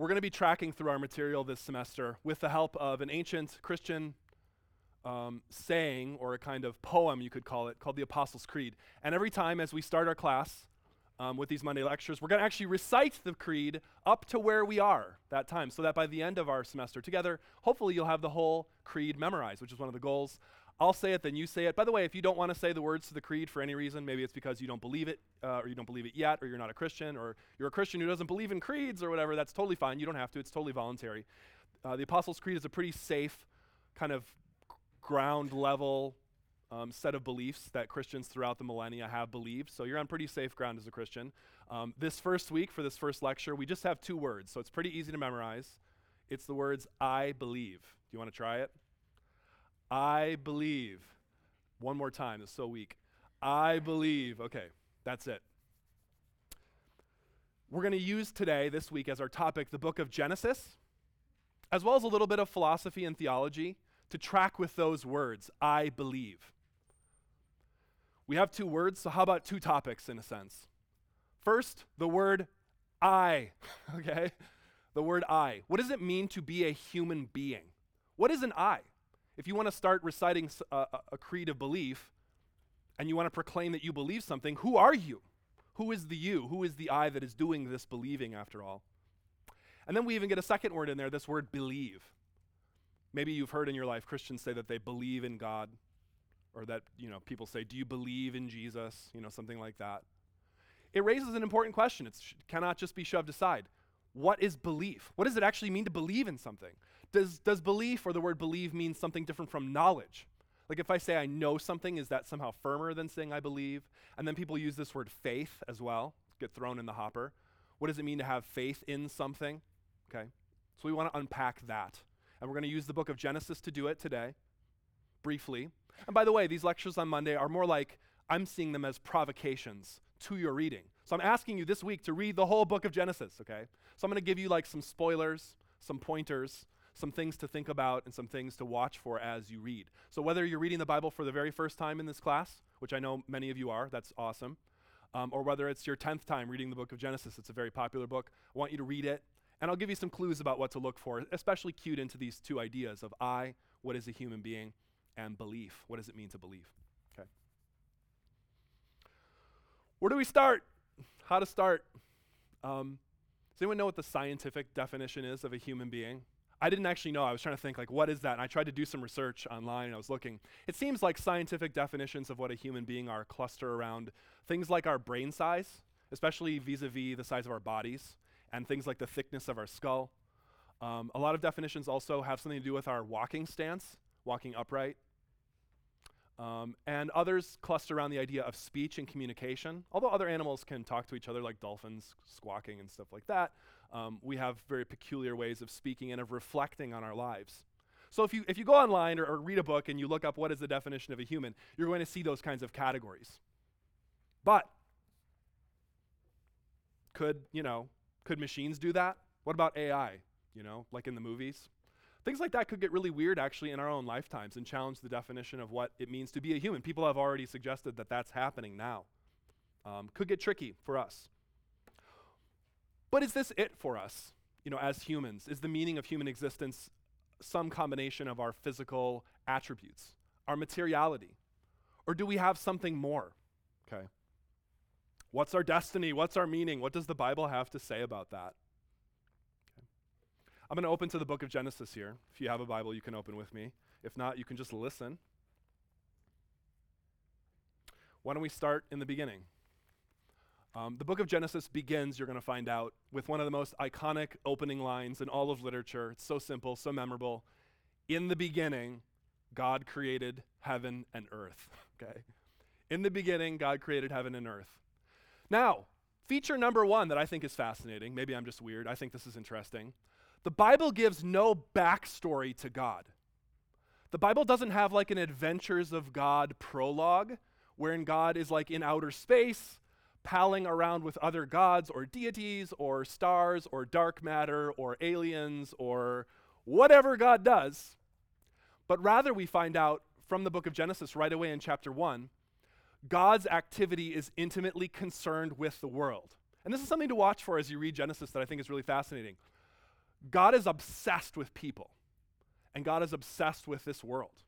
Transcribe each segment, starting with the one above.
We're going to be tracking through our material this semester with the help of an ancient Christian um, saying or a kind of poem, you could call it, called the Apostles' Creed. And every time as we start our class um, with these Monday lectures, we're going to actually recite the Creed up to where we are that time, so that by the end of our semester together, hopefully you'll have the whole Creed memorized, which is one of the goals. I'll say it, then you say it. By the way, if you don't want to say the words to the creed for any reason, maybe it's because you don't believe it, uh, or you don't believe it yet, or you're not a Christian, or you're a Christian who doesn't believe in creeds or whatever, that's totally fine. You don't have to, it's totally voluntary. Uh, the Apostles' Creed is a pretty safe, kind of ground level um, set of beliefs that Christians throughout the millennia have believed. So you're on pretty safe ground as a Christian. Um, this first week, for this first lecture, we just have two words, so it's pretty easy to memorize. It's the words, I believe. Do you want to try it? I believe. One more time, it's so weak. I believe. Okay, that's it. We're going to use today, this week, as our topic, the book of Genesis, as well as a little bit of philosophy and theology to track with those words, I believe. We have two words, so how about two topics in a sense? First, the word I, okay? The word I. What does it mean to be a human being? What is an I? If you want to start reciting a, a creed of belief and you want to proclaim that you believe something, who are you? Who is the you? Who is the I that is doing this believing after all? And then we even get a second word in there, this word believe. Maybe you've heard in your life Christians say that they believe in God, or that, you know, people say, Do you believe in Jesus? You know, something like that. It raises an important question. It sh- cannot just be shoved aside. What is belief? What does it actually mean to believe in something? Does, does belief or the word believe mean something different from knowledge? Like if I say I know something, is that somehow firmer than saying I believe? And then people use this word faith as well, get thrown in the hopper. What does it mean to have faith in something? Okay. So we want to unpack that. And we're going to use the book of Genesis to do it today, briefly. And by the way, these lectures on Monday are more like I'm seeing them as provocations to your reading. So I'm asking you this week to read the whole book of Genesis, okay? So I'm going to give you like some spoilers, some pointers, some things to think about, and some things to watch for as you read. So whether you're reading the Bible for the very first time in this class, which I know many of you are, that's awesome, um, or whether it's your 10th time reading the book of Genesis, it's a very popular book, I want you to read it, and I'll give you some clues about what to look for, especially cued into these two ideas of I, what is a human being, and belief. What does it mean to believe? Okay. Where do we start? How to start? Um, does anyone know what the scientific definition is of a human being? I didn't actually know. I was trying to think, like, what is that? And I tried to do some research online and I was looking. It seems like scientific definitions of what a human being are cluster around things like our brain size, especially vis a vis the size of our bodies, and things like the thickness of our skull. Um, a lot of definitions also have something to do with our walking stance, walking upright. Um, and others cluster around the idea of speech and communication. Although other animals can talk to each other, like dolphins squawking and stuff like that, um, we have very peculiar ways of speaking and of reflecting on our lives. So if you, if you go online or, or read a book and you look up what is the definition of a human, you're going to see those kinds of categories. But could, you know, could machines do that? What about AI, you know, like in the movies? Things like that could get really weird actually in our own lifetimes and challenge the definition of what it means to be a human. People have already suggested that that's happening now. Um, could get tricky for us. But is this it for us, you know, as humans? Is the meaning of human existence some combination of our physical attributes, our materiality? Or do we have something more? Okay. What's our destiny? What's our meaning? What does the Bible have to say about that? Okay. I'm going to open to the book of Genesis here. If you have a Bible, you can open with me. If not, you can just listen. Why don't we start in the beginning? Um, the book of Genesis begins, you're going to find out, with one of the most iconic opening lines in all of literature. It's so simple, so memorable. In the beginning, God created heaven and earth. okay? In the beginning, God created heaven and earth. Now, feature number one that I think is fascinating, maybe I'm just weird, I think this is interesting. The Bible gives no backstory to God. The Bible doesn't have like an adventures of God prologue, wherein God is like in outer space palling around with other gods or deities or stars or dark matter or aliens or whatever God does. But rather, we find out from the book of Genesis right away in chapter 1 God's activity is intimately concerned with the world. And this is something to watch for as you read Genesis that I think is really fascinating. God is obsessed with people, and God is obsessed with this world.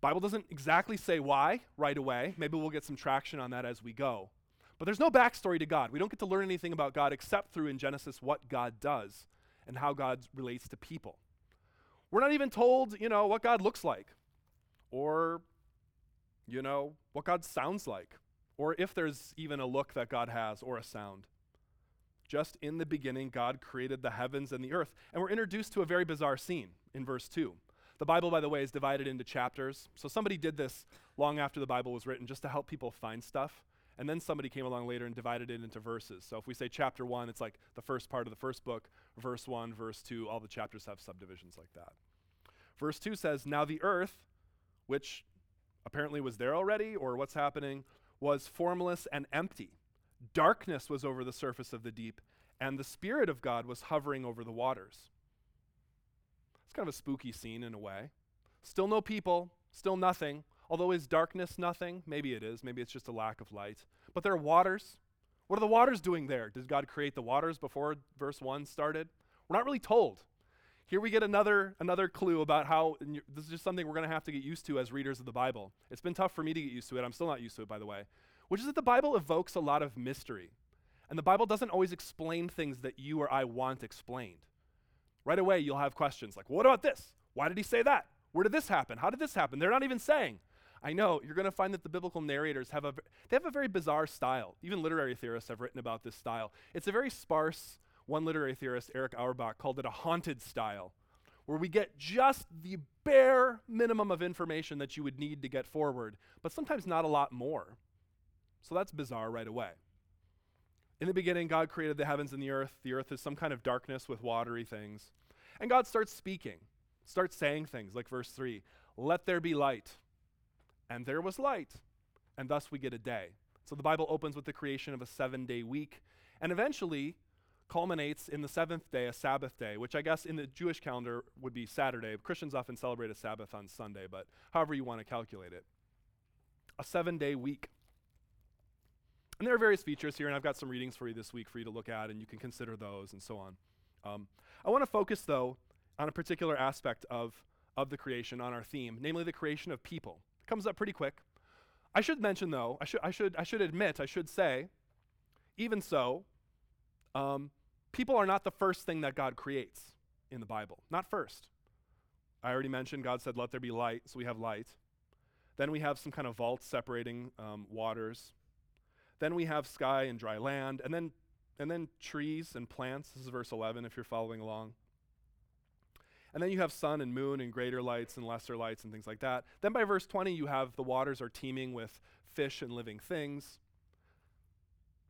Bible doesn't exactly say why right away. Maybe we'll get some traction on that as we go. But there's no backstory to God. We don't get to learn anything about God except through in Genesis what God does and how God relates to people. We're not even told, you know, what God looks like or you know, what God sounds like or if there's even a look that God has or a sound. Just in the beginning, God created the heavens and the earth. And we're introduced to a very bizarre scene in verse 2. The Bible, by the way, is divided into chapters. So somebody did this long after the Bible was written just to help people find stuff. And then somebody came along later and divided it into verses. So if we say chapter 1, it's like the first part of the first book, verse 1, verse 2, all the chapters have subdivisions like that. Verse 2 says, Now the earth, which apparently was there already, or what's happening, was formless and empty Darkness was over the surface of the deep, and the Spirit of God was hovering over the waters. It's kind of a spooky scene in a way. Still no people, still nothing. Although is darkness nothing? Maybe it is. Maybe it's just a lack of light. But there are waters. What are the waters doing there? Did God create the waters before verse 1 started? We're not really told. Here we get another another clue about how this is just something we're going to have to get used to as readers of the Bible. It's been tough for me to get used to it. I'm still not used to it by the way which is that the Bible evokes a lot of mystery. And the Bible doesn't always explain things that you or I want explained. Right away, you'll have questions like, what about this? Why did he say that? Where did this happen? How did this happen? They're not even saying. I know you're going to find that the biblical narrators have a they have a very bizarre style. Even literary theorists have written about this style. It's a very sparse. One literary theorist, Eric Auerbach, called it a haunted style, where we get just the bare minimum of information that you would need to get forward, but sometimes not a lot more. So that's bizarre right away. In the beginning, God created the heavens and the earth. The earth is some kind of darkness with watery things. And God starts speaking, starts saying things like verse 3 Let there be light. And there was light. And thus we get a day. So the Bible opens with the creation of a seven day week and eventually culminates in the seventh day, a Sabbath day, which I guess in the Jewish calendar would be Saturday. Christians often celebrate a Sabbath on Sunday, but however you want to calculate it. A seven day week. And there are various features here, and I've got some readings for you this week for you to look at, and you can consider those and so on. Um, I want to focus, though, on a particular aspect of, of the creation, on our theme, namely the creation of people. It comes up pretty quick. I should mention, though, I should, I should, I should admit, I should say, even so, um, people are not the first thing that God creates in the Bible. Not first. I already mentioned God said, Let there be light, so we have light. Then we have some kind of vault separating um, waters. Then we have sky and dry land, and then, and then trees and plants. This is verse 11 if you're following along. And then you have sun and moon and greater lights and lesser lights and things like that. Then by verse 20, you have the waters are teeming with fish and living things.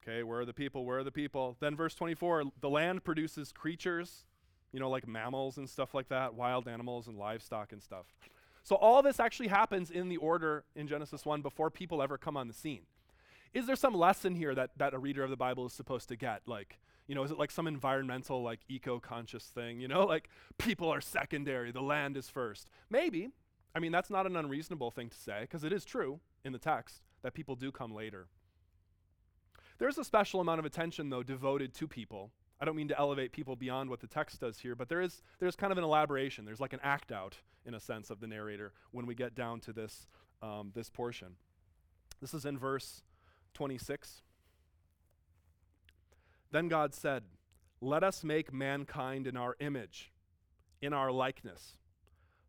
Okay, where are the people? Where are the people? Then verse 24, the land produces creatures, you know, like mammals and stuff like that, wild animals and livestock and stuff. So all this actually happens in the order in Genesis 1 before people ever come on the scene is there some lesson here that, that a reader of the Bible is supposed to get? Like, you know, is it like some environmental, like eco-conscious thing? You know, like people are secondary, the land is first. Maybe. I mean, that's not an unreasonable thing to say because it is true in the text that people do come later. There's a special amount of attention, though, devoted to people. I don't mean to elevate people beyond what the text does here, but there is there's kind of an elaboration. There's like an act out, in a sense, of the narrator when we get down to this um, this portion. This is in verse 26. Then God said, Let us make mankind in our image, in our likeness,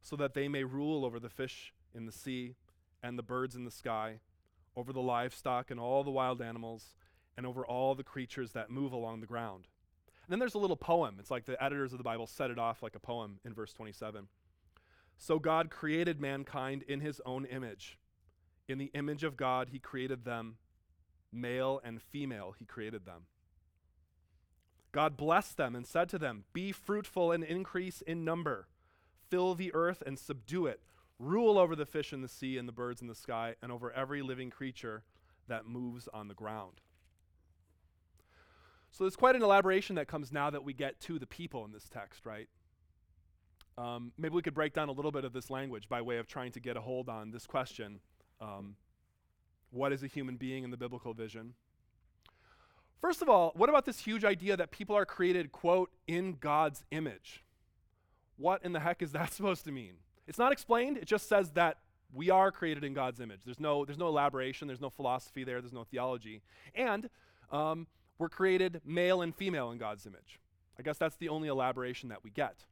so that they may rule over the fish in the sea and the birds in the sky, over the livestock and all the wild animals, and over all the creatures that move along the ground. And then there's a little poem. It's like the editors of the Bible set it off like a poem in verse 27. So God created mankind in his own image. In the image of God, he created them Male and female, he created them. God blessed them and said to them, Be fruitful and increase in number, fill the earth and subdue it, rule over the fish in the sea and the birds in the sky, and over every living creature that moves on the ground. So there's quite an elaboration that comes now that we get to the people in this text, right? Um, maybe we could break down a little bit of this language by way of trying to get a hold on this question um, what is a human being in the biblical vision? First of all, what about this huge idea that people are created, quote, in God's image? What in the heck is that supposed to mean? It's not explained, it just says that we are created in God's image. There's no, there's no elaboration, there's no philosophy there, there's no theology. And um, we're created male and female in God's image. I guess that's the only elaboration that we get.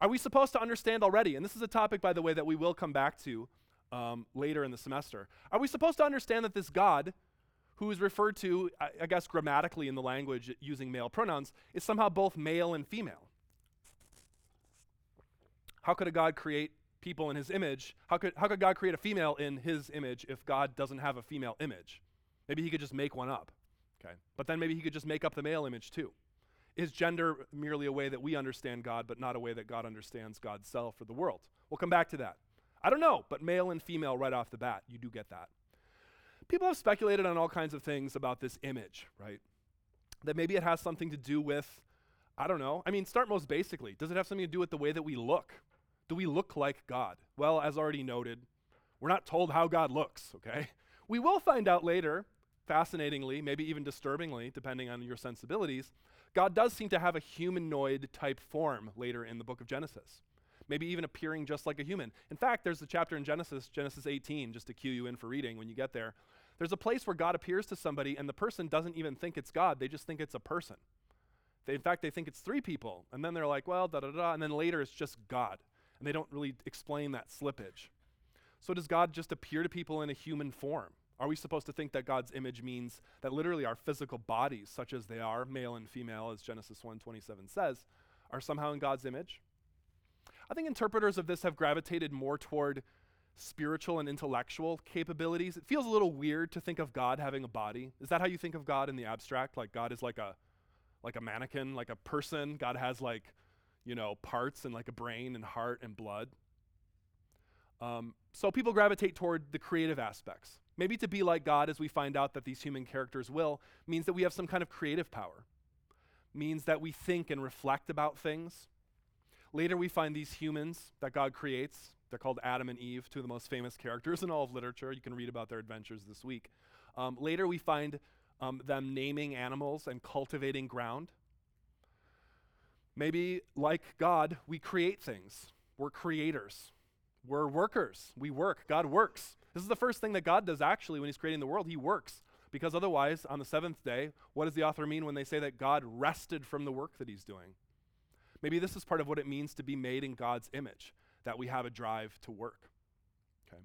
Are we supposed to understand already? And this is a topic, by the way, that we will come back to um, later in the semester. Are we supposed to understand that this God, who is referred to, I, I guess, grammatically in the language using male pronouns, is somehow both male and female? How could a God create people in his image? How could, how could God create a female in his image if God doesn't have a female image? Maybe he could just make one up. Okay. But then maybe he could just make up the male image too. Is gender merely a way that we understand God, but not a way that God understands God's self or the world? We'll come back to that. I don't know, but male and female right off the bat, you do get that. People have speculated on all kinds of things about this image, right? That maybe it has something to do with, I don't know. I mean, start most basically. Does it have something to do with the way that we look? Do we look like God? Well, as already noted, we're not told how God looks, okay? We will find out later, fascinatingly, maybe even disturbingly, depending on your sensibilities, God does seem to have a humanoid type form later in the book of Genesis. Maybe even appearing just like a human. In fact, there's a chapter in Genesis, Genesis 18, just to cue you in for reading when you get there. There's a place where God appears to somebody and the person doesn't even think it's God, they just think it's a person. They, in fact, they think it's three people. And then they're like, well, da da da. And then later it's just God and they don't really explain that slippage. So, does God just appear to people in a human form? Are we supposed to think that God's image means that literally our physical bodies, such as they are, male and female, as Genesis 1:27 says, are somehow in God's image? I think interpreters of this have gravitated more toward spiritual and intellectual capabilities. It feels a little weird to think of God having a body. Is that how you think of God in the abstract? Like God is like a like a mannequin, like a person. God has like you know, parts and like a brain and heart and blood. Um, so people gravitate toward the creative aspects. Maybe to be like God, as we find out that these human characters will, means that we have some kind of creative power, means that we think and reflect about things. Later, we find these humans that God creates. They're called Adam and Eve, two of the most famous characters in all of literature. You can read about their adventures this week. Um, later, we find um, them naming animals and cultivating ground. Maybe, like God, we create things. We're creators. We're workers. We work. God works. This is the first thing that God does actually when He's creating the world. He works. Because otherwise, on the seventh day, what does the author mean when they say that God rested from the work that He's doing? Maybe this is part of what it means to be made in God's image, that we have a drive to work. Okay.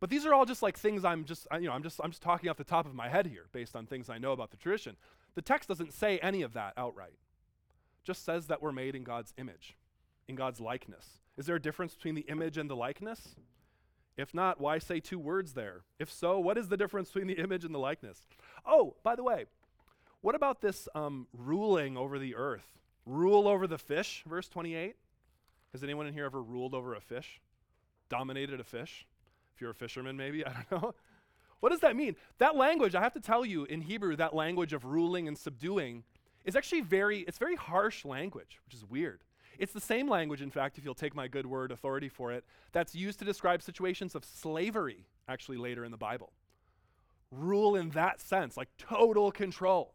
But these are all just like things I'm just, you know, I'm just, I'm just talking off the top of my head here based on things I know about the tradition. The text doesn't say any of that outright just says that we're made in God's image, in God's likeness. Is there a difference between the image and the likeness? If not, why say two words there? If so, what is the difference between the image and the likeness? Oh, by the way, what about this um, ruling over the earth? Rule over the fish, verse 28. Has anyone in here ever ruled over a fish? Dominated a fish? If you're a fisherman, maybe? I don't know. What does that mean? That language, I have to tell you, in Hebrew, that language of ruling and subduing is actually very, it's very harsh language, which is weird. It's the same language, in fact, if you'll take my good word authority for it, that's used to describe situations of slavery, actually, later in the Bible. Rule in that sense, like total control.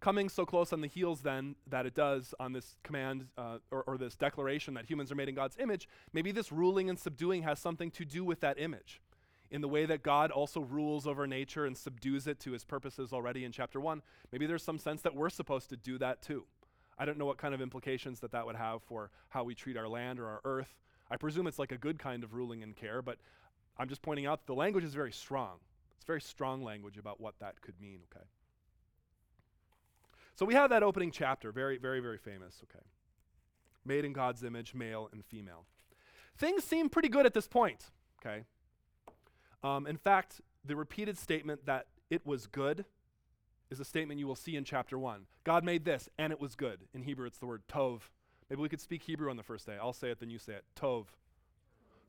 Coming so close on the heels, then, that it does on this command uh, or, or this declaration that humans are made in God's image, maybe this ruling and subduing has something to do with that image in the way that God also rules over nature and subdues it to his purposes already in chapter 1, maybe there's some sense that we're supposed to do that too. I don't know what kind of implications that that would have for how we treat our land or our earth. I presume it's like a good kind of ruling and care, but I'm just pointing out the language is very strong. It's very strong language about what that could mean, okay? So we have that opening chapter, very, very, very famous, okay? Made in God's image, male and female. Things seem pretty good at this point, okay? Um, in fact, the repeated statement that it was good is a statement you will see in chapter 1. God made this, and it was good. In Hebrew, it's the word tov. Maybe we could speak Hebrew on the first day. I'll say it, then you say it. Tov.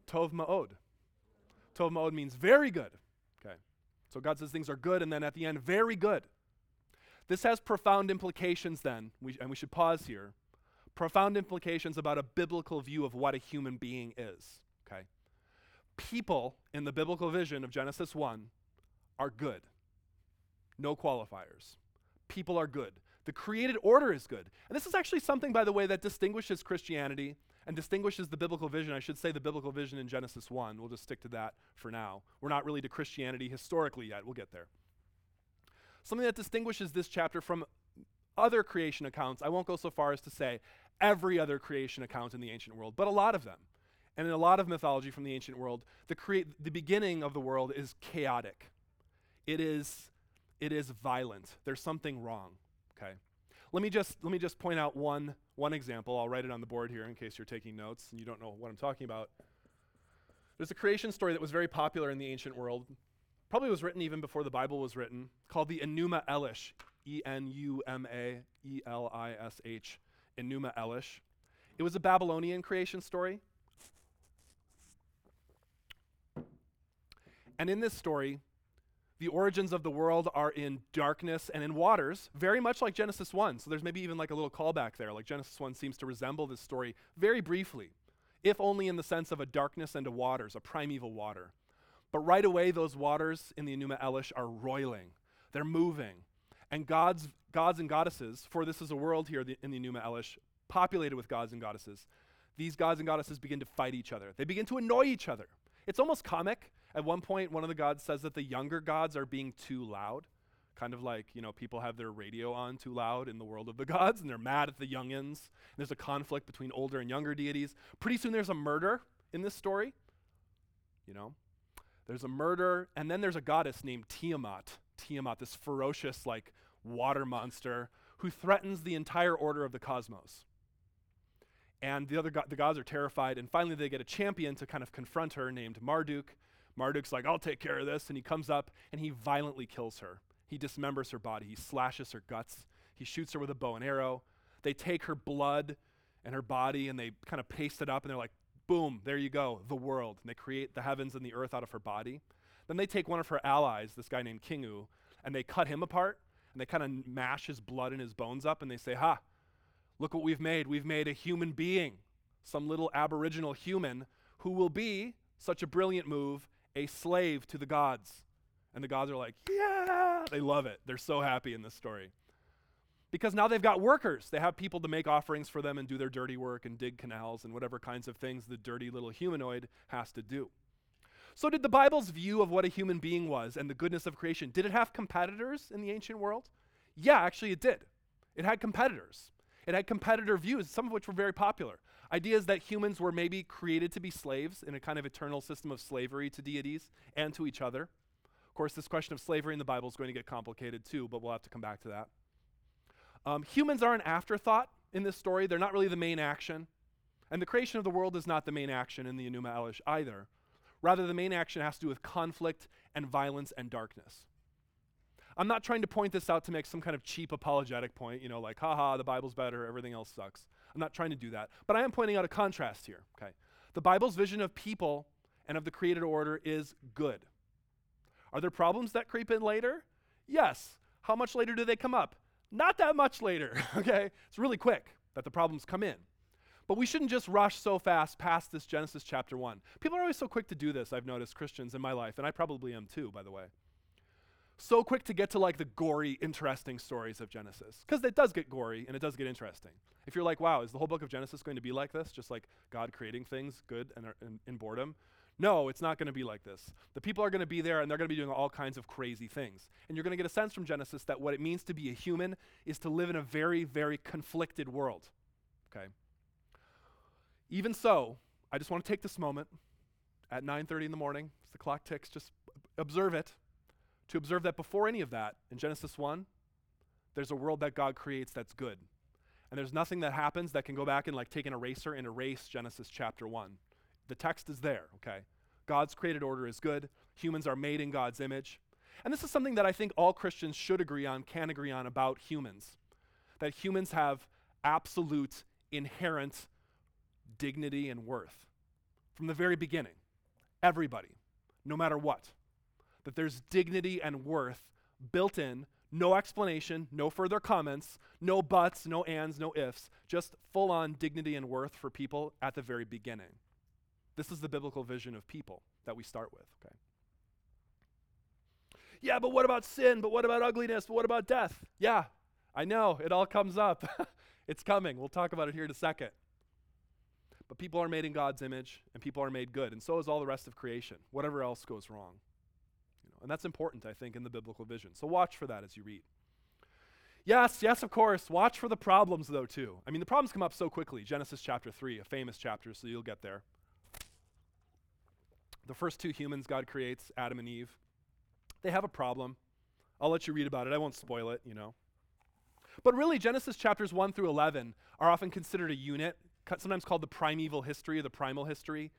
Tov ma'od. Tov ma'od means very good. Okay. So God says things are good, and then at the end, very good. This has profound implications then, we, and we should pause here. Profound implications about a biblical view of what a human being is. Okay people in the biblical vision of Genesis 1 are good. No qualifiers. People are good. The created order is good. And this is actually something, by the way, that distinguishes Christianity and distinguishes the biblical vision. I should say the biblical vision in Genesis 1. We'll just stick to that for now. We're not really to Christianity historically yet. We'll get there. Something that distinguishes this chapter from other creation accounts, I won't go so far as to say every other creation account in the ancient world, but a lot of them. And in a lot of mythology from the ancient world, the, crea- the beginning of the world is chaotic. It is, it is violent. There's something wrong. Okay. Let me just let me just point out one one example. I'll write it on the board here in case you're taking notes and you don't know what I'm talking about. There's a creation story that was very popular in the ancient world. Probably was written even before the Bible was written, called the Enuma Elish, E N U M A E L I S H, Enuma Elish. It was a Babylonian creation story. And in this story, the origins of the world are in darkness and in waters, very much like Genesis 1. So there's maybe even like a little callback there. Like Genesis 1 seems to resemble this story very briefly, if only in the sense of a darkness and a waters, a primeval water. But right away, those waters in the Enuma Elish are roiling, they're moving. And gods, gods and goddesses, for this is a world here in the Enuma Elish, populated with gods and goddesses, these gods and goddesses begin to fight each other. They begin to annoy each other. It's almost comic at one point, one of the gods says that the younger gods are being too loud. Kind of like, you know, people have their radio on too loud in the world of the gods and they're mad at the youngins. And there's a conflict between older and younger deities. Pretty soon there's a murder in this story. You know, there's a murder, and then there's a goddess named Tiamat. Tiamat, this ferocious, like, water monster who threatens the entire order of the cosmos. And the other go- the gods are terrified, and finally they get a champion to kind of confront her named Marduk. Marduk's like, I'll take care of this. And he comes up and he violently kills her. He dismembers her body. He slashes her guts. He shoots her with a bow and arrow. They take her blood and her body and they kind of paste it up and they're like, boom, there you go, the world. And they create the heavens and the earth out of her body. Then they take one of her allies, this guy named Kingu, and they cut him apart and they kind of mash his blood and his bones up and they say, Ha, look what we've made. We've made a human being, some little aboriginal human who will be such a brilliant move a slave to the gods. And the gods are like, yeah, they love it. They're so happy in this story. Because now they've got workers. They have people to make offerings for them and do their dirty work and dig canals and whatever kinds of things the dirty little humanoid has to do. So, did the Bible's view of what a human being was and the goodness of creation, did it have competitors in the ancient world? Yeah, actually, it did. It had competitors. It had competitor views, some of which were very popular. Ideas that humans were maybe created to be slaves in a kind of eternal system of slavery to deities and to each other. Of course, this question of slavery in the Bible is going to get complicated too, but we'll have to come back to that. Um, humans are an afterthought in this story, they're not really the main action. And the creation of the world is not the main action in the Enuma Elish either. Rather, the main action has to do with conflict and violence and darkness. I'm not trying to point this out to make some kind of cheap apologetic point, you know, like, haha, the Bible's better, everything else sucks. I'm not trying to do that. But I am pointing out a contrast here, okay? The Bible's vision of people and of the created order is good. Are there problems that creep in later? Yes. How much later do they come up? Not that much later, okay? It's really quick that the problems come in. But we shouldn't just rush so fast past this Genesis chapter 1. People are always so quick to do this, I've noticed, Christians in my life, and I probably am too, by the way so quick to get to like the gory, interesting stories of Genesis. Because it does get gory and it does get interesting. If you're like, wow, is the whole book of Genesis going to be like this? Just like God creating things good and in, in boredom? No, it's not going to be like this. The people are going to be there and they're going to be doing all kinds of crazy things. And you're going to get a sense from Genesis that what it means to be a human is to live in a very, very conflicted world. Okay? Even so, I just want to take this moment at 9:30 in the morning, as the clock ticks, just observe it to observe that before any of that, in Genesis 1, there's a world that God creates that's good. And there's nothing that happens that can go back and like take an eraser and erase Genesis chapter 1. The text is there, okay? God's created order is good. Humans are made in God's image. And this is something that I think all Christians should agree on, can agree on about humans. That humans have absolute, inherent dignity and worth from the very beginning. Everybody, no matter what that there's dignity and worth built in, no explanation, no further comments, no buts, no ands, no ifs, just full on dignity and worth for people at the very beginning. This is the biblical vision of people that we start with, okay? Yeah, but what about sin? But what about ugliness? But what about death? Yeah, I know. It all comes up. it's coming. We'll talk about it here in a second. But people are made in God's image, and people are made good, and so is all the rest of creation. Whatever else goes wrong. You know, and that's important, I think, in the biblical vision. So watch for that as you read. Yes, yes, of course. Watch for the problems, though, too. I mean, the problems come up so quickly. Genesis chapter 3, a famous chapter, so you'll get there. The first two humans God creates, Adam and Eve, they have a problem. I'll let you read about it. I won't spoil it, you know. But really, Genesis chapters 1 through 11 are often considered a unit, sometimes called the primeval history or the primal history.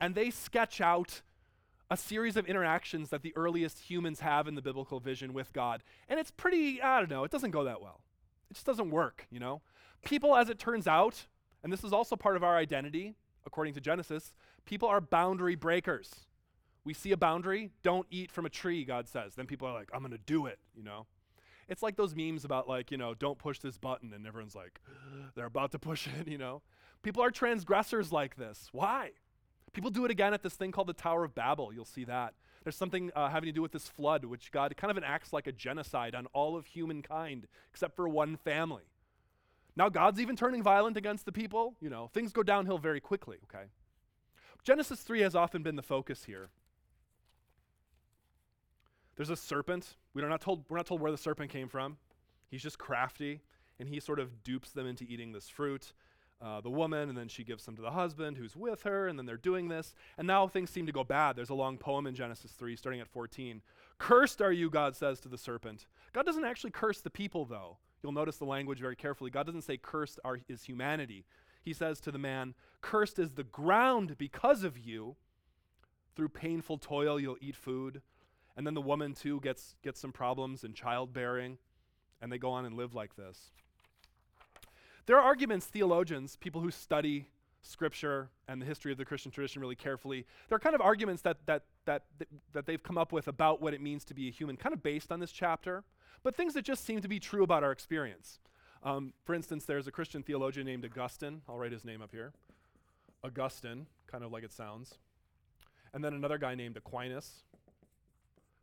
And they sketch out a series of interactions that the earliest humans have in the biblical vision with God. And it's pretty, I don't know, it doesn't go that well. It just doesn't work, you know? People, as it turns out, and this is also part of our identity, according to Genesis, people are boundary breakers. We see a boundary, don't eat from a tree, God says. Then people are like, I'm going to do it, you know? It's like those memes about, like, you know, don't push this button, and everyone's like, they're about to push it, you know? People are transgressors like this. Why? People do it again at this thing called the Tower of Babel. You'll see that. There's something uh, having to do with this flood, which God kind of enacts like a genocide on all of humankind except for one family. Now God's even turning violent against the people. You know, things go downhill very quickly, okay? Genesis 3 has often been the focus here. There's a serpent. We are not told, we're not told where the serpent came from. He's just crafty, and he sort of dupes them into eating this fruit uh, the woman, and then she gives them to the husband who's with her, and then they're doing this. And now things seem to go bad. There's a long poem in Genesis 3, starting at 14. Cursed are you, God says to the serpent. God doesn't actually curse the people, though. You'll notice the language very carefully. God doesn't say cursed are, is humanity. He says to the man, Cursed is the ground because of you. Through painful toil, you'll eat food. And then the woman, too, gets, gets some problems in childbearing, and they go on and live like this. There are arguments, theologians, people who study scripture and the history of the Christian tradition really carefully, there are kind of arguments that, that, that, that they've come up with about what it means to be a human, kind of based on this chapter, but things that just seem to be true about our experience. Um, for instance, there's a Christian theologian named Augustine. I'll write his name up here. Augustine, kind of like it sounds. And then another guy named Aquinas,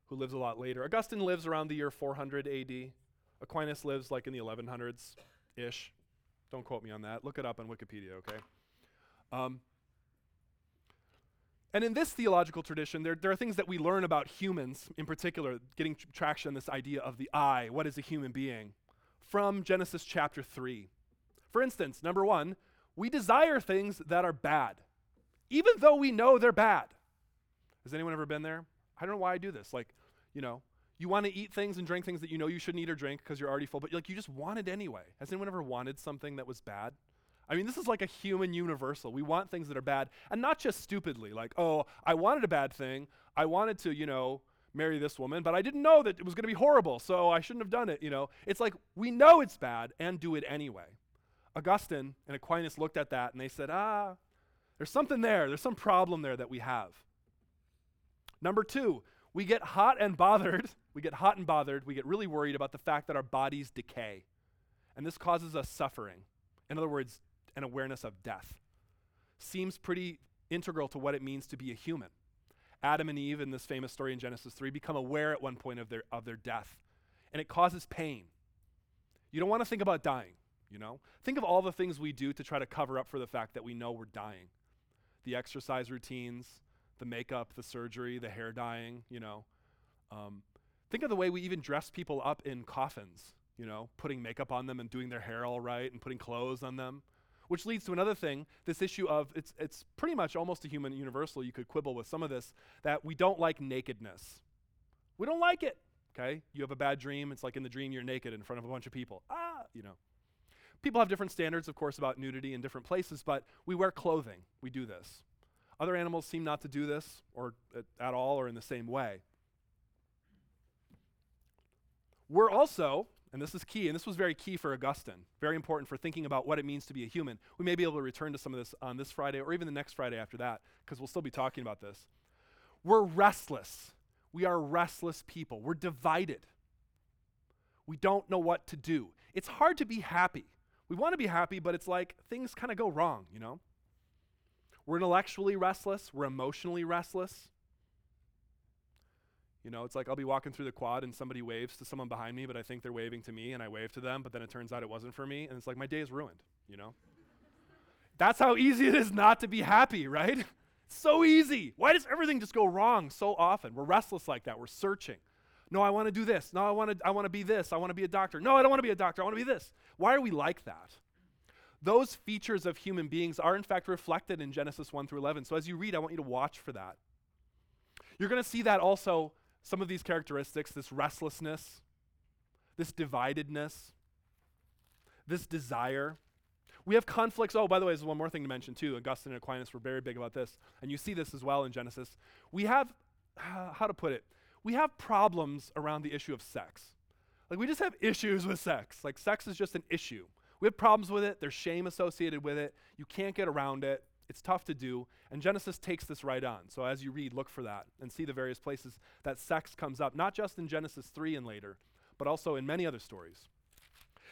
who lives a lot later. Augustine lives around the year 400 AD. Aquinas lives like in the 1100s ish. Don't quote me on that. Look it up on Wikipedia, okay? Um, and in this theological tradition, there, there are things that we learn about humans, in particular, getting tr- traction on this idea of the I, what is a human being, from Genesis chapter 3. For instance, number one, we desire things that are bad, even though we know they're bad. Has anyone ever been there? I don't know why I do this. Like, you know, you want to eat things and drink things that you know you shouldn't eat or drink because you're already full, but like you just want it anyway. Has anyone ever wanted something that was bad? I mean, this is like a human universal. We want things that are bad, and not just stupidly, like, oh, I wanted a bad thing. I wanted to, you know, marry this woman, but I didn't know that it was going to be horrible, so I shouldn't have done it, you know. It's like we know it's bad and do it anyway. Augustine and Aquinas looked at that and they said, ah, there's something there. There's some problem there that we have. Number two, we get hot and bothered. We get hot and bothered. We get really worried about the fact that our bodies decay. And this causes us suffering. In other words, an awareness of death. Seems pretty integral to what it means to be a human. Adam and Eve, in this famous story in Genesis 3, become aware at one point of their, of their death. And it causes pain. You don't want to think about dying, you know? Think of all the things we do to try to cover up for the fact that we know we're dying. The exercise routines, the makeup, the surgery, the hair dyeing, you know. Um, think of the way we even dress people up in coffins, you know, putting makeup on them and doing their hair all right and putting clothes on them. Which leads to another thing, this issue of it's, it's pretty much almost a human universal. You could quibble with some of this, that we don't like nakedness. We don't like it, okay? You have a bad dream, it's like in the dream you're naked in front of a bunch of people. Ah, you know. People have different standards, of course, about nudity in different places, but we wear clothing. We do this. Other animals seem not to do this or at, at all or in the same way. We're also, and this is key, and this was very key for Augustine, very important for thinking about what it means to be a human. We may be able to return to some of this on this Friday or even the next Friday after that, because we'll still be talking about this. We're restless. We are restless people. We're divided. We don't know what to do. It's hard to be happy. We want to be happy, but it's like things kind of go wrong, you know? We're intellectually restless, we're emotionally restless. You know, it's like I'll be walking through the quad and somebody waves to someone behind me, but I think they're waving to me and I wave to them, but then it turns out it wasn't for me. And it's like my day is ruined, you know? That's how easy it is not to be happy, right? so easy. Why does everything just go wrong so often? We're restless like that. We're searching. No, I want to do this. No, I want to I want to be this. I want to be a doctor. No, I don't want to be a doctor. I want to be this. Why are we like that? Those features of human beings are in fact reflected in Genesis 1 through 11. So as you read, I want you to watch for that. You're going to see that also some of these characteristics, this restlessness, this dividedness, this desire. We have conflicts. Oh, by the way, there's one more thing to mention too. Augustine and Aquinas were very big about this, and you see this as well in Genesis. We have, how to put it, we have problems around the issue of sex. Like, we just have issues with sex. Like, sex is just an issue. We have problems with it, there's shame associated with it. You can't get around it. It's tough to do. And Genesis takes this right on. So, as you read, look for that and see the various places that sex comes up, not just in Genesis 3 and later, but also in many other stories.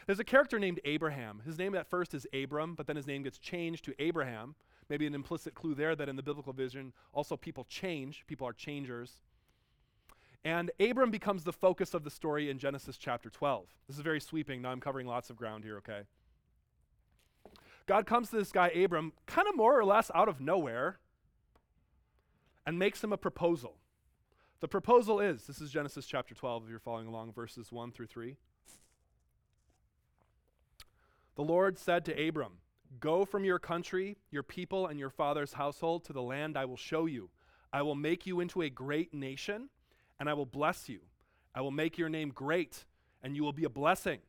There's a character named Abraham. His name at first is Abram, but then his name gets changed to Abraham. Maybe an implicit clue there that in the biblical vision, also people change, people are changers. And Abram becomes the focus of the story in Genesis chapter 12. This is very sweeping. Now I'm covering lots of ground here, okay? God comes to this guy, Abram, kind of more or less out of nowhere, and makes him a proposal. The proposal is this is Genesis chapter 12, if you're following along, verses 1 through 3. The Lord said to Abram, Go from your country, your people, and your father's household to the land I will show you. I will make you into a great nation and I will bless you. I will make your name great, and you will be a blessing.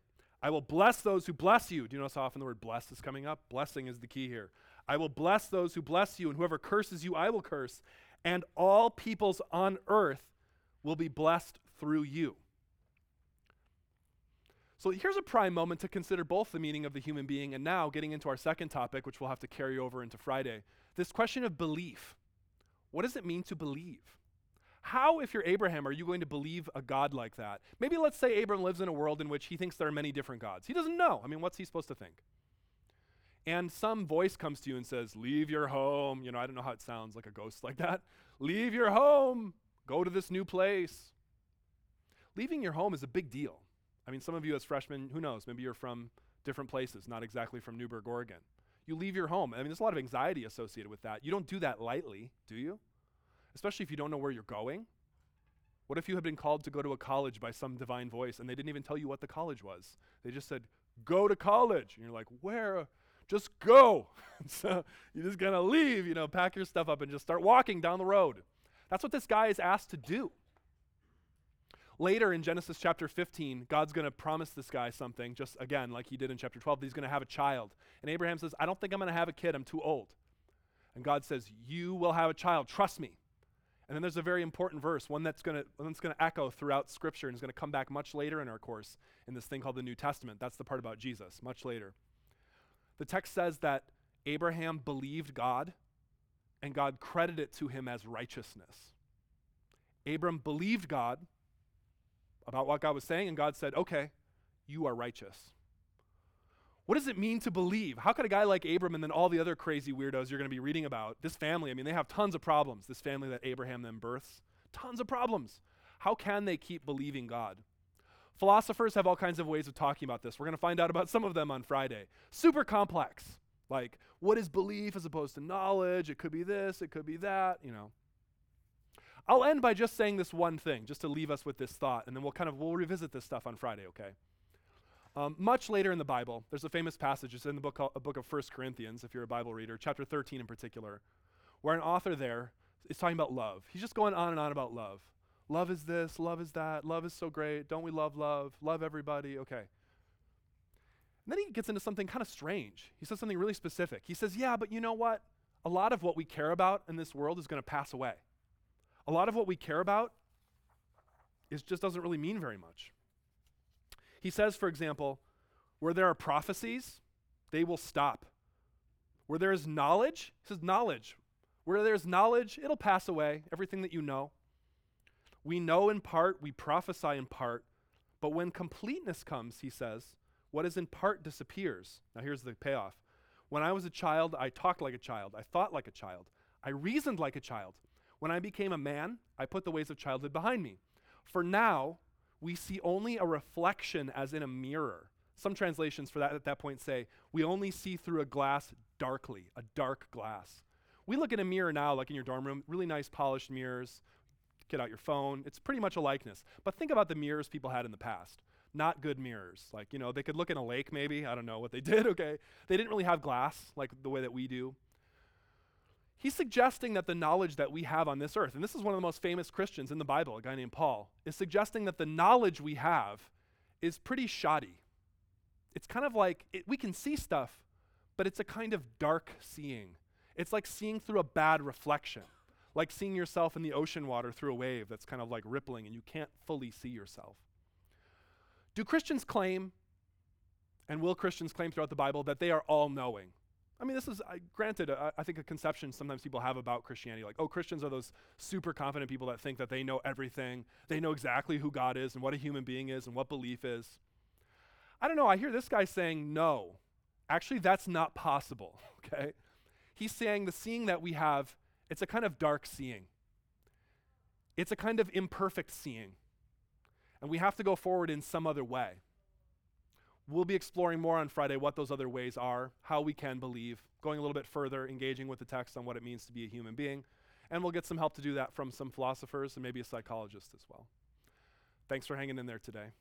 I will bless those who bless you. Do you notice how often the word bless is coming up? Blessing is the key here. I will bless those who bless you, and whoever curses you, I will curse. And all peoples on earth will be blessed through you. So here's a prime moment to consider both the meaning of the human being and now getting into our second topic, which we'll have to carry over into Friday. This question of belief. What does it mean to believe? How, if you're Abraham, are you going to believe a God like that? Maybe let's say Abraham lives in a world in which he thinks there are many different gods. He doesn't know. I mean, what's he supposed to think? And some voice comes to you and says, Leave your home. You know, I don't know how it sounds like a ghost like that. Leave your home. Go to this new place. Leaving your home is a big deal. I mean, some of you as freshmen, who knows? Maybe you're from different places, not exactly from Newberg, Oregon. You leave your home. I mean, there's a lot of anxiety associated with that. You don't do that lightly, do you? Especially if you don't know where you're going. What if you had been called to go to a college by some divine voice and they didn't even tell you what the college was? They just said, go to college. And you're like, where? Just go. so you're just going to leave, you know, pack your stuff up and just start walking down the road. That's what this guy is asked to do. Later in Genesis chapter 15, God's going to promise this guy something, just again, like he did in chapter 12, that he's going to have a child. And Abraham says, I don't think I'm going to have a kid. I'm too old. And God says, You will have a child. Trust me. And then there's a very important verse, one that's going to echo throughout Scripture and is going to come back much later in our course in this thing called the New Testament. That's the part about Jesus, much later. The text says that Abraham believed God and God credited it to him as righteousness. Abram believed God about what God was saying, and God said, Okay, you are righteous. What does it mean to believe? How could a guy like Abram and then all the other crazy weirdos you're going to be reading about, this family, I mean, they have tons of problems, this family that Abraham then births, tons of problems. How can they keep believing God? Philosophers have all kinds of ways of talking about this. We're going to find out about some of them on Friday. Super complex. Like, what is belief as opposed to knowledge? It could be this, it could be that, you know. I'll end by just saying this one thing, just to leave us with this thought, and then we'll kind of we'll revisit this stuff on Friday, okay? Um, much later in the Bible, there's a famous passage. It's in the book, a book of 1 Corinthians, if you're a Bible reader, chapter 13 in particular, where an author there is talking about love. He's just going on and on about love. Love is this, love is that, love is so great. Don't we love love? Love everybody. Okay. And then he gets into something kind of strange. He says something really specific. He says, Yeah, but you know what? A lot of what we care about in this world is going to pass away. A lot of what we care about is just doesn't really mean very much. He says, for example, where there are prophecies, they will stop. Where there is knowledge, he says, knowledge. Where there's knowledge, it'll pass away, everything that you know. We know in part, we prophesy in part, but when completeness comes, he says, what is in part disappears. Now here's the payoff. When I was a child, I talked like a child, I thought like a child, I reasoned like a child. When I became a man, I put the ways of childhood behind me. For now, we see only a reflection as in a mirror. Some translations for that at that point say, we only see through a glass darkly, a dark glass. We look in a mirror now, like in your dorm room, really nice polished mirrors. Get out your phone. It's pretty much a likeness. But think about the mirrors people had in the past. Not good mirrors. Like, you know, they could look in a lake maybe. I don't know what they did, okay? They didn't really have glass like the way that we do. He's suggesting that the knowledge that we have on this earth, and this is one of the most famous Christians in the Bible, a guy named Paul, is suggesting that the knowledge we have is pretty shoddy. It's kind of like it, we can see stuff, but it's a kind of dark seeing. It's like seeing through a bad reflection, like seeing yourself in the ocean water through a wave that's kind of like rippling and you can't fully see yourself. Do Christians claim, and will Christians claim throughout the Bible, that they are all knowing? I mean, this is, uh, granted, uh, I think a conception sometimes people have about Christianity. Like, oh, Christians are those super confident people that think that they know everything. They know exactly who God is and what a human being is and what belief is. I don't know. I hear this guy saying, no, actually, that's not possible, okay? He's saying the seeing that we have, it's a kind of dark seeing, it's a kind of imperfect seeing. And we have to go forward in some other way. We'll be exploring more on Friday what those other ways are, how we can believe, going a little bit further, engaging with the text on what it means to be a human being. And we'll get some help to do that from some philosophers and maybe a psychologist as well. Thanks for hanging in there today.